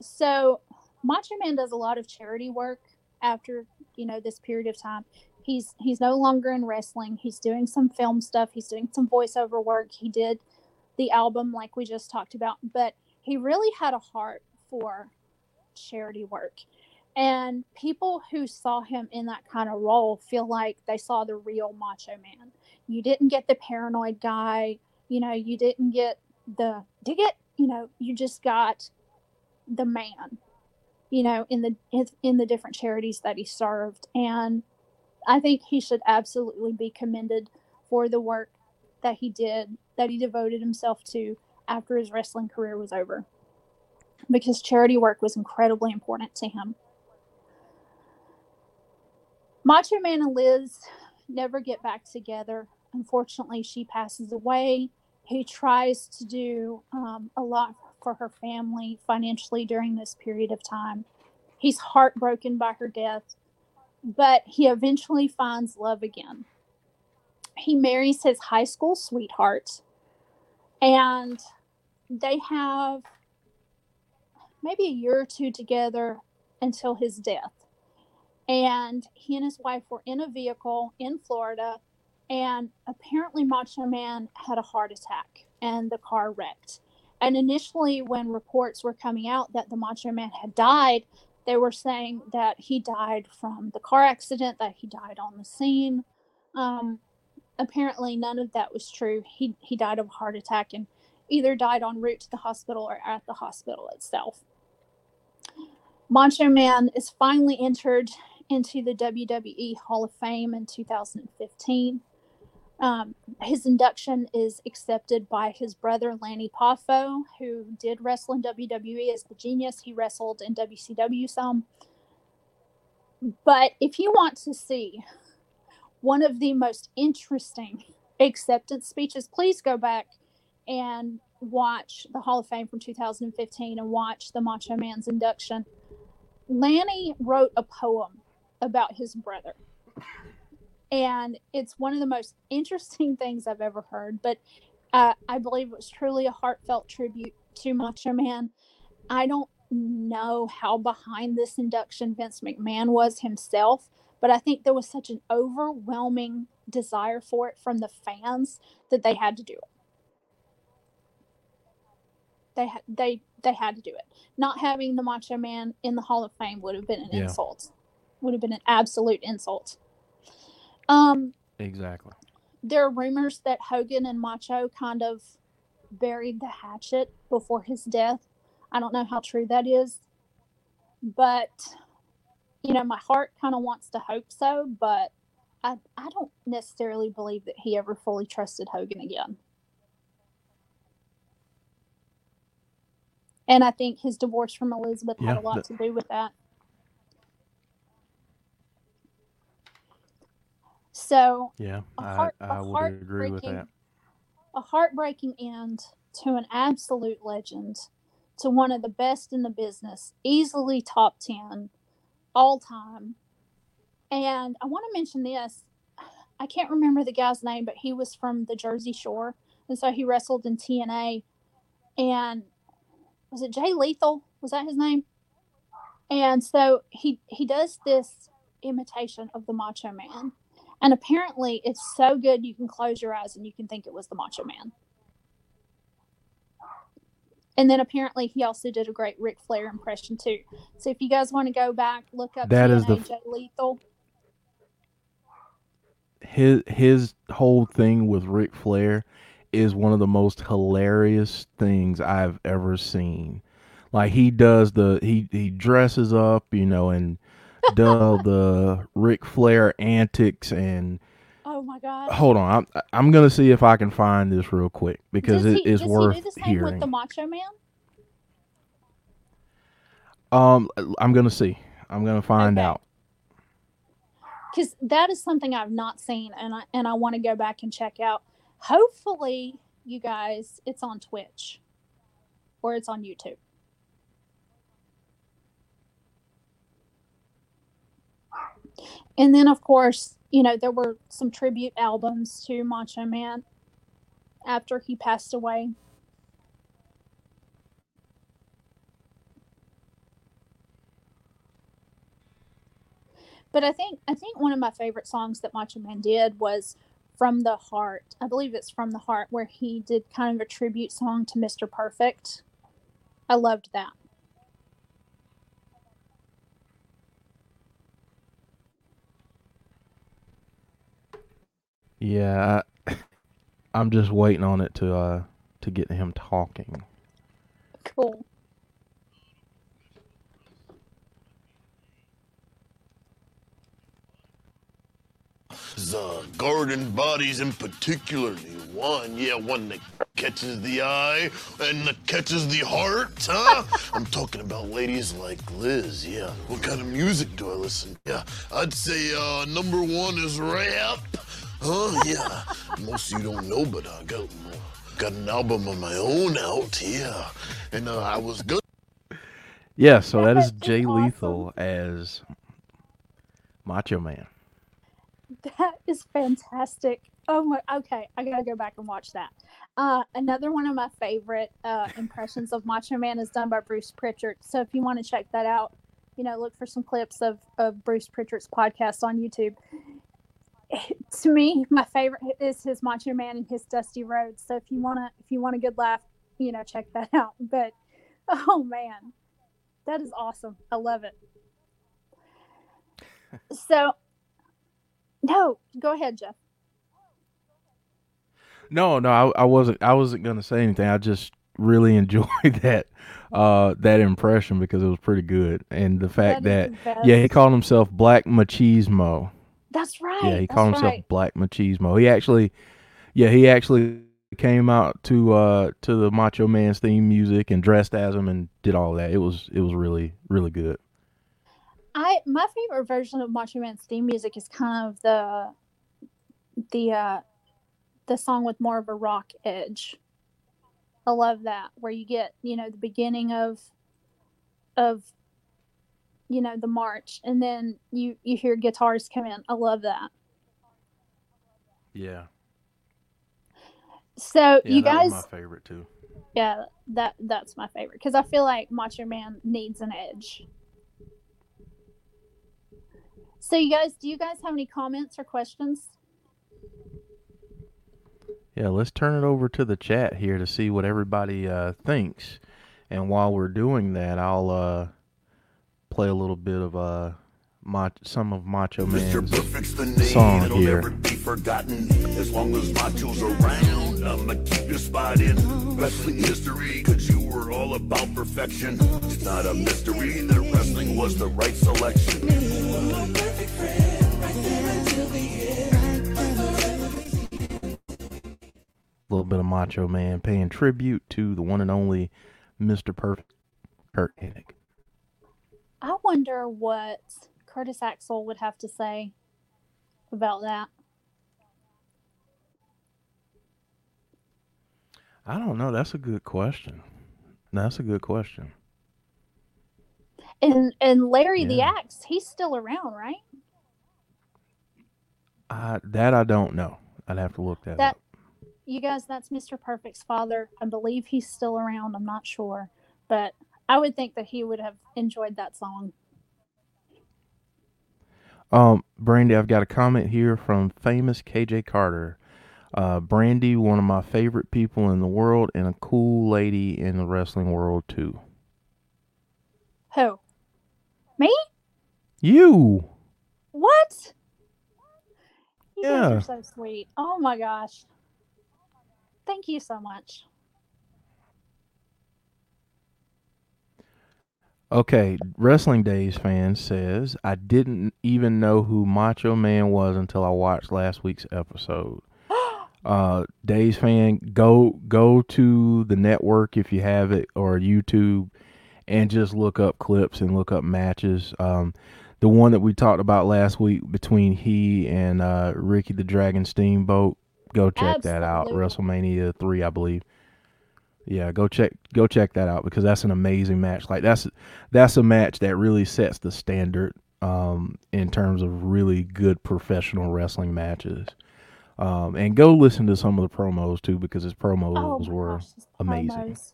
so Macho Man does a lot of charity work after you know this period of time. He's he's no longer in wrestling. He's doing some film stuff. He's doing some voiceover work. He did the album like we just talked about, but he really had a heart for charity work. And people who saw him in that kind of role feel like they saw the real Macho Man. You didn't get the paranoid guy, you know, you didn't get the dig it, you know, you just got the man, you know, in the in, the different charities that he served. And I think he should absolutely be commended for the work that he did, that he devoted himself to after his wrestling career was over. Because charity work was incredibly important to him. Macho Man and Liz never get back together. Unfortunately, she passes away. He tries to do um, a lot for her family financially during this period of time. He's heartbroken by her death, but he eventually finds love again. He marries his high school sweetheart, and they have maybe a year or two together until his death and he and his wife were in a vehicle in Florida, and apparently Macho Man had a heart attack and the car wrecked. And initially, when reports were coming out that the Macho Man had died, they were saying that he died from the car accident, that he died on the scene. Um, apparently, none of that was true. He he died of a heart attack and either died en route to the hospital or at the hospital itself. Macho Man is finally entered into the WWE Hall of Fame in 2015. Um, his induction is accepted by his brother Lanny Poffo, who did wrestle in WWE as the Genius. He wrestled in WCW some. But if you want to see one of the most interesting acceptance speeches, please go back and watch the Hall of Fame from 2015 and watch the Macho Man's induction. Lanny wrote a poem about his brother. And it's one of the most interesting things I've ever heard. But uh, I believe it was truly a heartfelt tribute to Macho Man. I don't know how behind this induction Vince McMahon was himself, but I think there was such an overwhelming desire for it from the fans that they had to do it. They had they they had to do it. Not having the Macho Man in the Hall of Fame would have been an Yeah. insult. Would have been an absolute insult. Um, Exactly. there are rumors that Hogan and Macho kind of buried the hatchet before his death. I don't know how true that is, but you know, my heart kind of wants to hope so, but I I don't necessarily believe that he ever fully trusted Hogan again. And I think his divorce from Elizabeth had a lot that- to do with that. So Yeah, I, heart- I a would agree with that. a heartbreaking end to an absolute legend, to one of the best in the business, easily top 10 all time. And I want to mention this. I can't remember the guy's name, but he was from the Jersey Shore. And so he wrestled in TNA. And was it Jay Lethal? Was that his name? And so he he does this imitation of the Macho Man. And apparently, it's so good you can close your eyes and you can think it was the Macho Man. And then apparently, he also did a great Ric Flair impression too. So if you guys want to go back, look up That is TNA the- Jay Lethal. His his whole thing with Ric Flair is one of the most hilarious things I've ever seen. Like he does the he he dresses up, you know, and does the Ric Flair antics and Oh my God! hold on, I'm I'm gonna see if I can find this real quick because does it he, is does worth he do the same hearing. with the Macho Man? Um, I'm gonna see. I'm gonna find Okay. out. Because that is something I've not seen, and I and I want to go back and check out. Hopefully, you guys, it's on Twitch or it's on YouTube. And then, of course, you know, there were some tribute albums to Macho Man after he passed away. But I think I think one of my favorite songs that Macho Man did was "From the Heart." I believe it's "From the Heart," where he did kind of a tribute song to Mr. Perfect. I loved that. Yeah, I, I'm just waiting on it to uh to get him talking. Cool. The garden bodies in particular, one, yeah, one that catches the eye and that catches the heart, huh? I'm talking about ladies like Liz, yeah. What kind of music do I listen? To? Yeah, I'd say uh, number one is rap, huh? Yeah, most of you don't know, but I got got an album of my own out, here, and uh, I was good. Yeah, so that is That is Jay awesome. Lethal as Macho Man. That is fantastic. Oh my okay, I gotta go back and watch that. Uh, another one of my favorite uh, impressions of Macho Man is done by Bruce Prichard. So if you want to check that out, you know, look for some clips of, of Bruce Prichard's podcast on YouTube. To me, my favorite is his Macho Man and his Dusty Rhodes. So if you wanna if you want a good laugh, you know, check that out. But oh man, that is awesome. I love it. So no, go ahead, Jeff. No, no, I, I wasn't. I wasn't gonna say anything. I just really enjoyed that uh that impression because it was pretty good, and the fact that, the yeah, he called himself Black Machismo. That's right. Yeah, he called himself right. Black Machismo. He actually, yeah, he actually came out to uh to the Macho Man's theme music and dressed as him and did all that. It was it was really really good. I my favorite version of Macho Man's theme music is kind of the the uh the song with more of a rock edge. I love that where you get, you know, the beginning of of you know, the march and then you you hear guitars come in. I love that. Yeah, So yeah you guys my favorite too. yeah, that that's my favorite cuz I feel like Macho Man needs an edge. So you guys, do you guys have any comments or questions? Yeah, let's turn it over to the chat here to see what everybody uh, thinks. And while we're doing that, I'll uh, play a little bit of uh, Mach- some of Macho Mr. Man's Perfect's the name. song It'll here. never be forgotten. As long as Macho's around, I'ma keep your spot in wrestling history. Cause you were all about perfection. It's not a mystery that wrestling was the right selection. A little bit of Macho Man paying tribute to the one and only Mr. Perfect, Curt Hennig. I wonder what Curtis Axel would have to say about that. I don't know. That's a good question. That's a good question. And and Larry the Axe, he's still around, right? I, that I don't know. I'd have to look that, That up. you guys, that's Mr. Perfect's father. I believe he's still around. I'm not sure, but I would think that he would have enjoyed that song. Um, Brandy, I've got a comment here from famous KJ Carter. Uh, Brandy, one of my favorite people in the world, and a cool lady in the wrestling world too. Who? Me? You. What? You guys are so sweet. Oh my gosh. Thank you so much. Okay, Wrestling Days fan says I didn't even know who Macho Man was until I watched last week's episode. Uh, Days fan, go go to the network if you have it or YouTube, and just look up clips and look up matches. Um, the one that we talked about last week between he and uh, Ricky the Dragon Steamboat, go check that out. WrestleMania three, I believe. Yeah, go check go check that out because that's an amazing match. Like that's that's a match that really sets the standard um, in terms of really good professional wrestling matches. Um, and go listen to some of the promos too because his promos Oh were gosh, amazing. promos.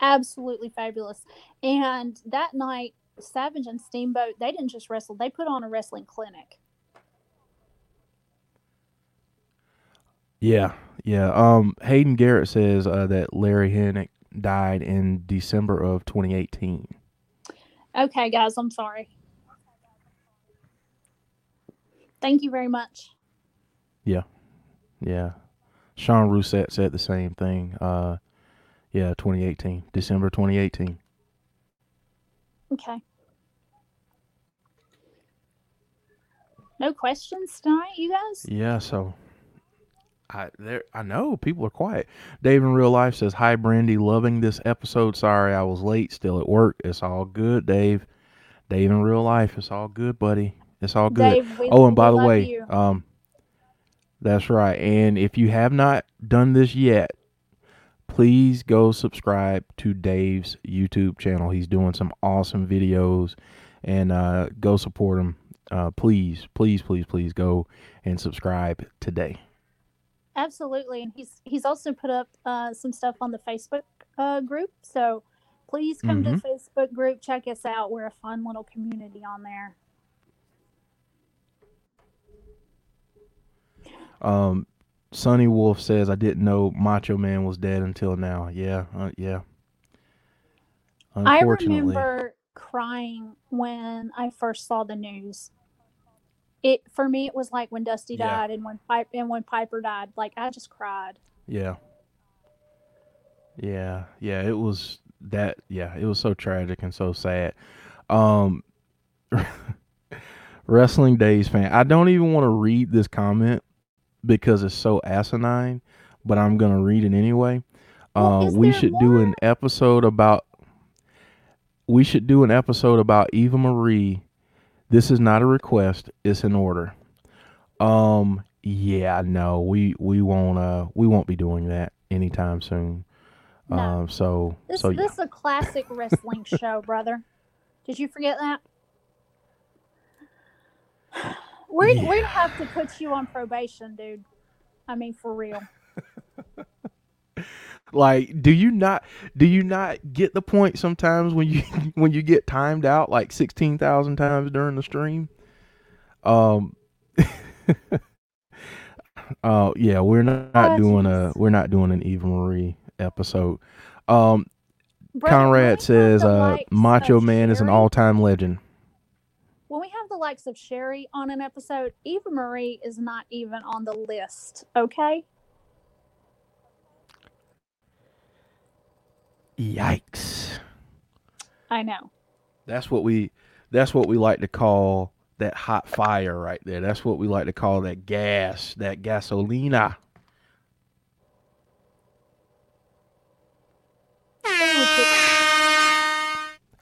Absolutely fabulous. And that night, Savage and Steamboat, they didn't just wrestle, they put on a wrestling clinic. Yeah, yeah. Um, Hayden Garrett says uh, that Larry Hennig died in December of 2018. Okay, guys, I'm sorry. Thank you very much. Yeah, Yeah. Sean Rousset said the same thing. Uh, yeah, 2018, December 2018. Okay. No questions tonight, you guys? Yeah, so I there I know people are quiet. Dave in real life says, "Hi Brandy, loving this episode. Sorry I was late, still at work. It's all good, Dave. Dave in real life, it's all good, buddy. It's all good. Dave, we, oh, and by the way, you. um, that's right. And if you have not done this yet, please go subscribe to Dave's YouTube channel. He's doing some awesome videos, and uh, go support him. Uh, please, please, please, please go and subscribe today. Absolutely, and he's he's also put up uh, some stuff on the Facebook uh, group. So please come to Mhm. the Facebook group, check us out. We're a fun little community on there. Um, Sonny Wolf says, "I didn't know Macho Man was dead until now." Yeah, uh, yeah. I remember crying when I first saw the news. It for me, it was like when Dusty Yeah. died and when Pipe and when Piper died. Like I just cried. Yeah. Yeah, yeah, it was that yeah, it was so tragic and so sad. Um Wrestling Days fan. I don't even want to read this comment because it's so asinine, but I'm gonna read it anyway. Well, uh, we should do an episode about. We should do an episode about Eva Marie. This is not a request; it's an order. Um. Yeah. No. We we won't. Uh. We won't be doing that anytime soon. No. Um. So. This so yeah. this is a classic wrestling show, brother. Did you forget that? We'd, we'd Yeah. have to put you on probation, dude. I mean, for real. like do you not do you not get the point sometimes when you when you get timed out like 16,000 times during the stream um uh yeah we're not, Oh, doing a we're not doing an Eva Marie episode um Brother, Conrad says uh Macho Man is an all-time legend When we have the likes of Sherry on an episode, Eva Marie is not even on the list. Okay. Yikes I know. That's what we that's what we like to call that hot fire right there. That's what we like to call that gas, that gasolina. Sherry would, kick,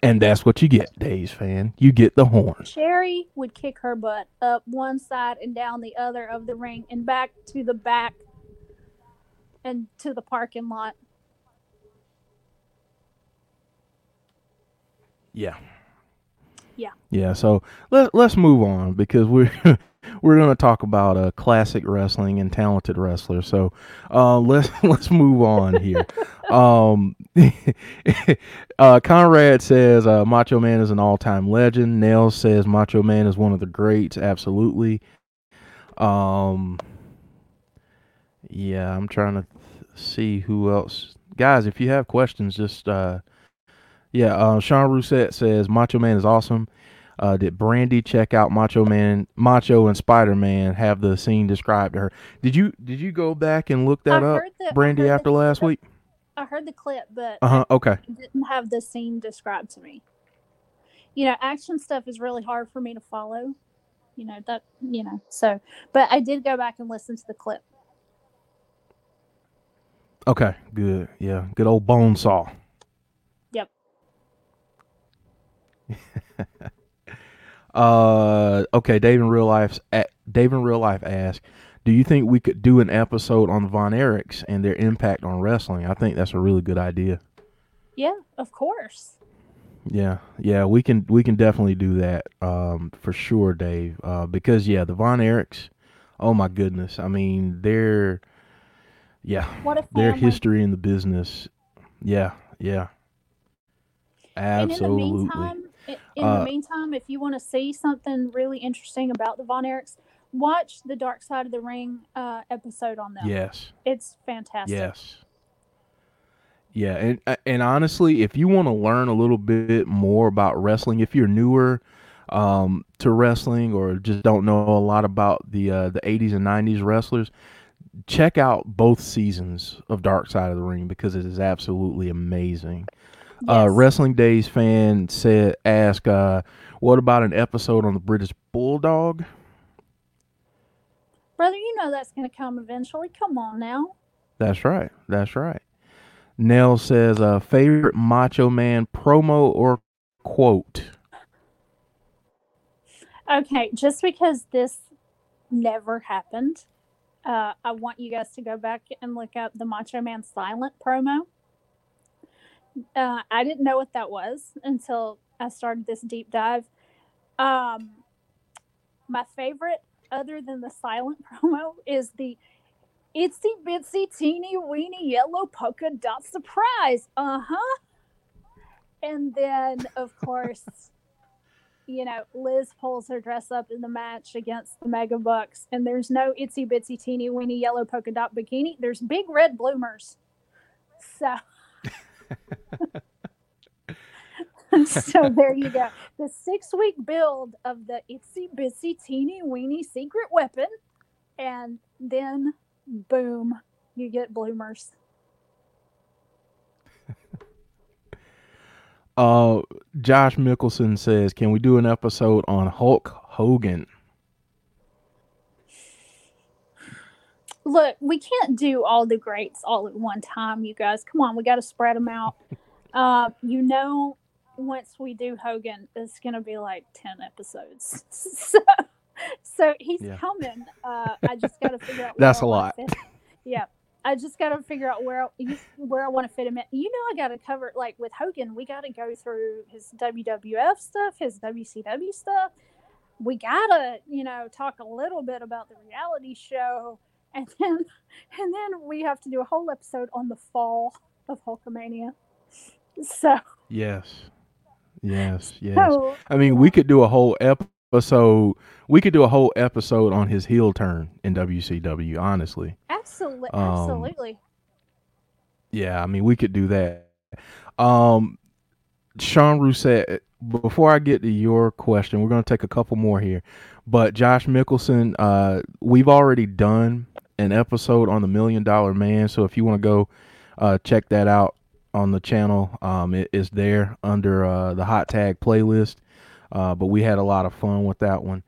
And that's what you get, Days fan. You get the horn. Sherry would kick her butt up one side and down the other of the ring and back to the back and to the parking lot. Yeah. Yeah. Yeah, so let let's move on because we're we're going to talk about uh, classic wrestling and talented wrestlers. So, uh, let's let's move on here. um uh, Conrad says uh, Macho Man is an all-time legend. Nails says Macho Man is one of the greats, absolutely. Um Yeah, I'm trying to th- see who else. Guys, if you have questions just uh yeah, uh, Sean Rousset says Macho Man is awesome. Uh, did Brandy check out Macho Man, Macho and Spider Man have the scene described to her? Did you did you go back and look that I up, heard the- Brandy, heard the after last week? I heard the clip, but Uh huh. Okay. Didn't have the scene described to me. You know, action stuff is really hard for me to follow. You know that. You know, so but I did go back and listen to the clip. Okay. Good. Yeah. Good old bone saw. Yep. Uh. Okay. Dave in real life. Dave in real life asked, "Do you think we could do an episode on Von Erichs and their impact on wrestling?" I think that's a really good idea. Yeah, of course. Yeah, yeah, we can we can definitely do that um, for sure, Dave. Uh, because yeah, the Von Erichs, oh my goodness, I mean their yeah, their history in the business, yeah, yeah, And in the absolutely. In Uh, the meantime, if you want to see something really interesting about the Von Erichs, watch the Dark Side of the Ring uh, episode on them. Yes, It's fantastic. yes, yeah, and uh, and honestly, if you want to learn a little bit more about wrestling, if you're newer um, to wrestling or just don't know a lot about the uh, the 80s and 90s wrestlers, check out both seasons of Dark Side of the Ring because it is absolutely amazing. Uh, Wrestling Days fan said, ask, uh, what about an episode on the British Bulldog? Brother, you know that's going to come eventually. Come on now. That's right. That's right. Nell says, uh, favorite Macho Man promo or quote? Okay, just because this never happened, uh, I want you guys to go back and look up the Macho Man silent promo. Uh, I didn't know what that was until I started this deep dive. Um, my favorite, other than the silent promo, is the itsy bitsy teeny weeny yellow polka dot surprise. Uh huh. And then, of course, you know, Liz pulls her dress up in the match against the Mega Bucks, and there's no itsy bitsy teeny weeny yellow polka dot bikini. There's big red bloomers. So, so there you go. The six week build of the itsy bitsy teeny weeny secret weapon, and then boom, you get bloomers. Uh, Josh Mickelson says, can we do an episode on Hulk Hogan. Look, we can't do all the greats all at one time, you guys. Come on, we got to spread them out. Uh, you know, once we do Hogan, it's gonna be like ten episodes. So, so he's Yeah. coming. Uh, I just got to figure out. That's a lot. Yeah, I just got to figure out where where I want to fit him in. You know, I got to cover like with Hogan. We got to go through his WWF stuff, his WCW stuff. We gotta, you know, talk a little bit about the reality show, and then and then we have to do a whole episode on the fall of Hulkamania. So, Yes. Yes, yes. so I mean, we could do a whole episode. We could do a whole episode on his heel turn in WCW. Honestly, absolutely, Um, absolutely. yeah. I mean, we could do that. Um, Sean Rousset. Before I get to your question, we're going to take a couple more here. But Josh Mickelson, uh, we've already done an episode on the Million Dollar Man. So if you want to go uh, check that out on the channel, um, it is there under uh, the hot tag playlist. Uh, but we had a lot of fun with that one.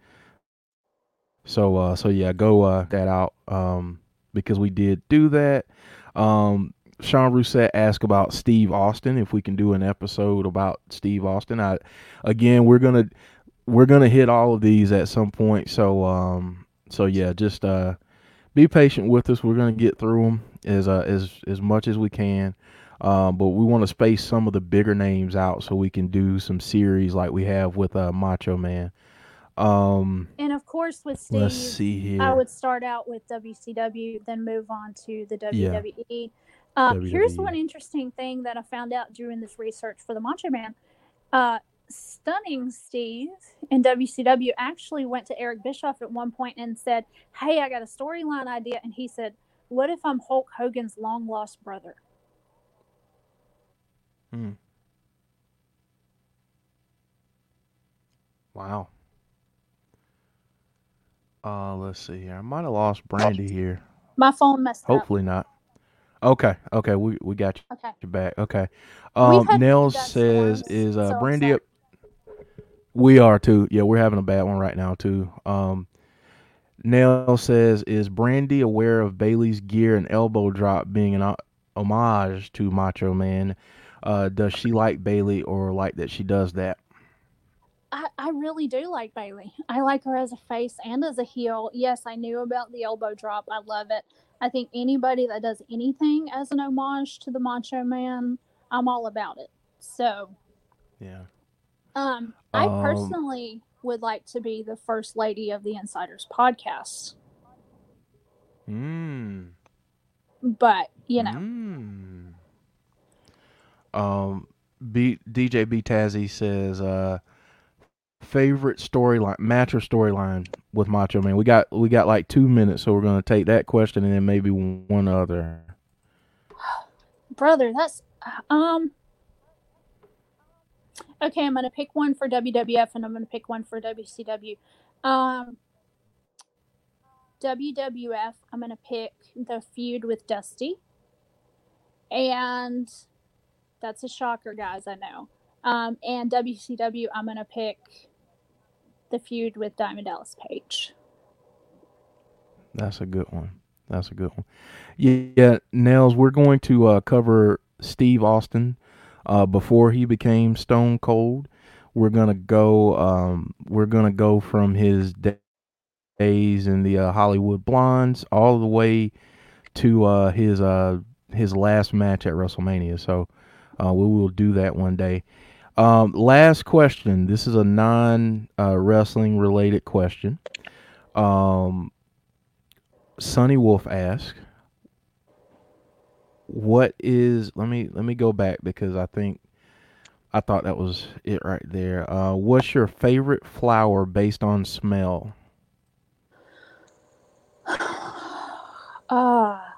So uh, so yeah, go uh, that out um, because we did do that. Um, Sean Rousset asked about Steve Austin if we can do an episode about Steve Austin. I again we're gonna we're gonna hit all of these at some point. So um so yeah, just uh be patient with us. We're gonna get through them as uh, as as much as we can. Um, but we want to space some of the bigger names out so we can do some series like we have with uh, Macho Man. Um, And of course, with Steve, let's see here. I would start out with WCW, then move on to the Yeah. WWE. Uh, Here's one interesting thing that I found out during this research for the Macho Man. Uh, Stunning Steve in WCW actually went to Eric Bischoff at one point and said, Hey, I got a storyline idea. And he said, What if I'm Hulk Hogan's long lost brother? Hmm. Wow. Uh, let's see here. I might have lost Brandy here. My phone messed up. Hopefully not. Okay, okay, we we got you Okay. back. Okay. Um, Nels says is uh so Brandy up. We are too. Yeah, we're having a bad one right now too. Um, Nell says is Brandy aware of Bayley's gear and elbow drop being an homage to Macho Man? Uh, does she like Bayley or like that she does that? I, I really do like Bailey. I like her as a face and as a heel. Yes, I knew about the elbow drop. I love it. I think anybody that does anything as an homage to the Macho Man, I'm all about it. So, Yeah. Um, I Um, personally would like to be the first lady of the Insiders podcast, Hmm. but you know, Mm. Um, B, DJ B Tazzy says, uh, favorite storyline, match or storyline with Macho Man. We got we got like two minutes, so we're gonna take that question and then maybe one other. brother, that's um. Okay, I'm gonna pick one for WWF and I'm gonna pick one for WCW. Um, WWF, I'm gonna pick the feud with Dusty, and that's a shocker, guys. I know. Um, and WCW, I'm gonna pick the feud with Diamond Dallas Page. That's a good one. That's a good one. Yeah, Nels, we're going to uh, cover Steve Austin uh, before he became Stone Cold. We're gonna go. Um, we're gonna go from his da- days in the uh, Hollywood Blondes all the way to uh, his uh, his last match at WrestleMania. So uh, we will do that one day. Um, last question. This is a non uh, wrestling related question. Um, Sonny Wolf asks, "What is? Let me let me go back because I think I thought that was it right there. Uh, what's your favorite flower based on smell? Ah.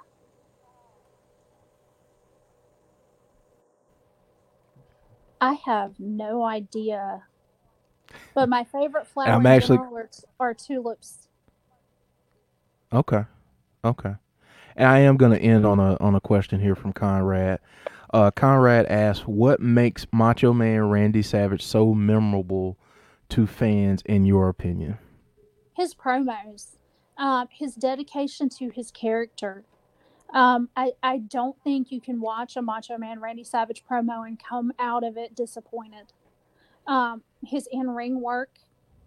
I have no idea. But my favorite flower I'm actually- are, are tulips. Okay, okay. And I am going to end on a on a question here from Conrad. Uh, Conrad asks, "What makes Macho Man Randy Savage so memorable to fans in your opinion? His promos, um, his dedication to his character. Um, I, I don't think you can watch a Macho Man Randy Savage promo and come out of it disappointed. Um, his in ring work,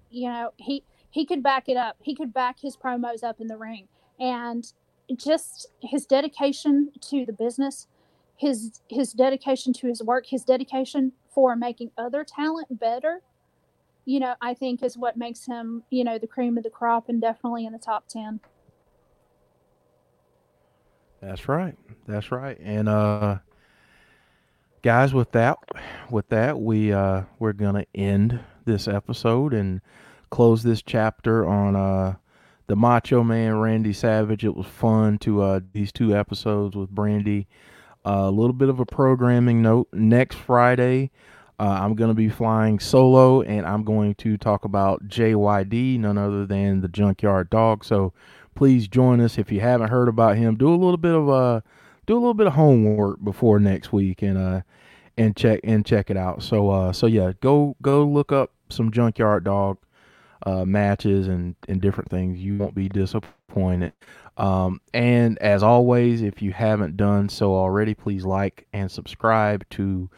you know, he he could back it up. He could back his promos up in the ring, and just his dedication to the business, his his dedication to his work, his dedication for making other talent better. You know, I think is what makes him, you know, the cream of the crop and definitely in the top ten. That's right. That's right. And uh guys, with that with that we uh we're going to end this episode and close this chapter on uh the Macho Man Randy Savage. It was fun to uh these two episodes with Brandy. A little bit of a programming note. Next Friday, uh, I'm going to be flying solo, and I'm going to talk about JYD, none other than the Junkyard Dog. So please join us if you haven't heard about him. Do a little bit of uh, do a little bit of homework before next week, and uh, and check and check it out. So uh, so yeah, go go look up some Junkyard Dog uh, matches and and different things. You won't be disappointed. Um, and as always, if you haven't done so already, please like and subscribe to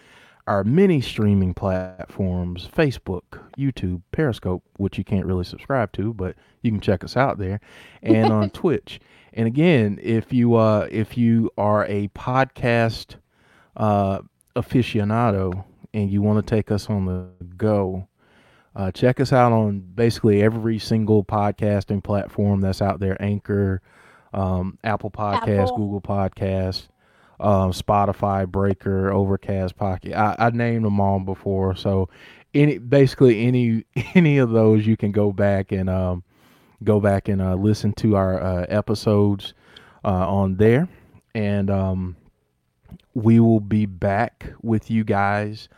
our many streaming platforms Facebook, YouTube, Periscope, which you can't really subscribe to, but you can check us out there, and on Twitch. And again, if you uh, if you are a podcast uh, aficionado and you want to take us on the go, uh, check us out on basically every single podcasting platform that's out there Anchor, um, Apple Podcasts, Apple. Google Podcasts, um, Spotify, Breaker, Overcast, Pocket. I, I named them all before. So, any basically any any of those you can go back and um, go back and uh, listen to our uh, episodes uh, on there. And um, we will be back with you guys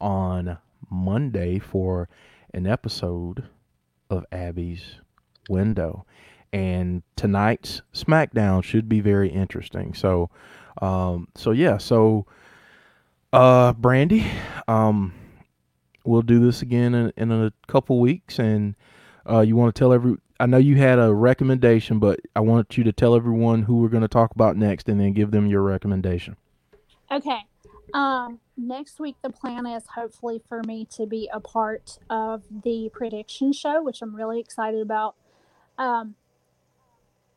on Monday for an episode of Abby's Window. And tonight's SmackDown should be very interesting. So, um, so yeah, so uh, Brandy, um, we'll do this again in, in a couple weeks, and uh, you want to tell every. I know you had a recommendation, but I want you to tell everyone who we're going to talk about next, and then give them your recommendation. Okay. Um, next week, the plan is hopefully for me to be a part of the prediction show, which I'm really excited about. Um,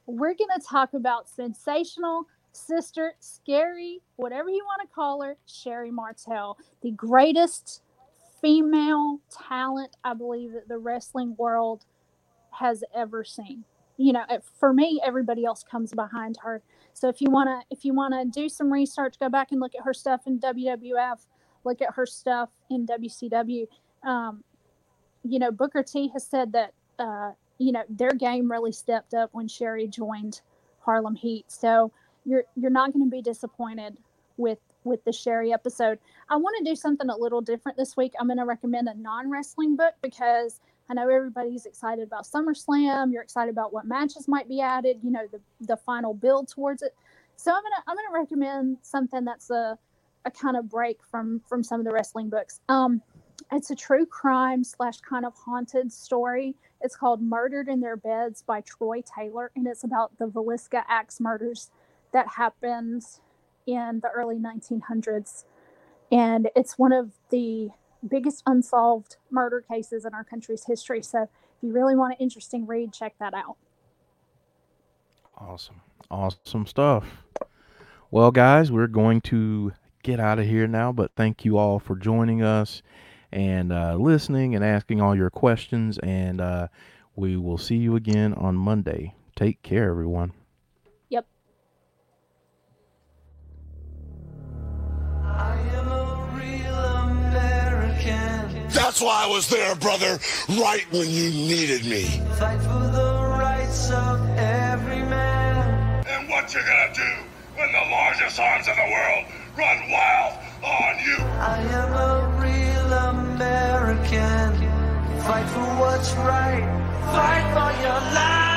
we're going to talk about sensational sister, scary, whatever you want to call her, Sherri Martel, the greatest female talent I believe that the wrestling world has ever seen. You know, for me, everybody else comes behind her. So if you wanna if you wanna do some research, go back and look at her stuff in WWF, look at her stuff in WCW. Um, you know, Booker T has said that uh, you know their game really stepped up when Sherri joined Harlem Heat. So you're you're not going to be disappointed with with the Sherri episode. I want to do something a little different this week. I'm going to recommend a non wrestling book because I know everybody's excited about SummerSlam. You're excited about what matches might be added. You know the the final build towards it. So I'm gonna I'm gonna recommend something that's a a kind of break from from some of the wrestling books. Um, it's a true crime slash kind of haunted story. It's called Murdered in Their Beds by Troy Taylor, and it's about the Villisca axe murders that happened in the early 1900s. And it's one of the biggest unsolved murder cases in our country's history. So if you really want an interesting read, check that out. Awesome. Awesome stuff. Well, guys, we're going to get out of here now, but thank you all for joining us and uh, listening and asking all your questions. And uh, we will see you again on Monday. Take care, everyone. That's why I was there, brother, right when you needed me. Fight for the rights of every man. And what you gonna do when the largest arms in the world run wild on you? I am a real American. Fight for what's right. Fight for your life.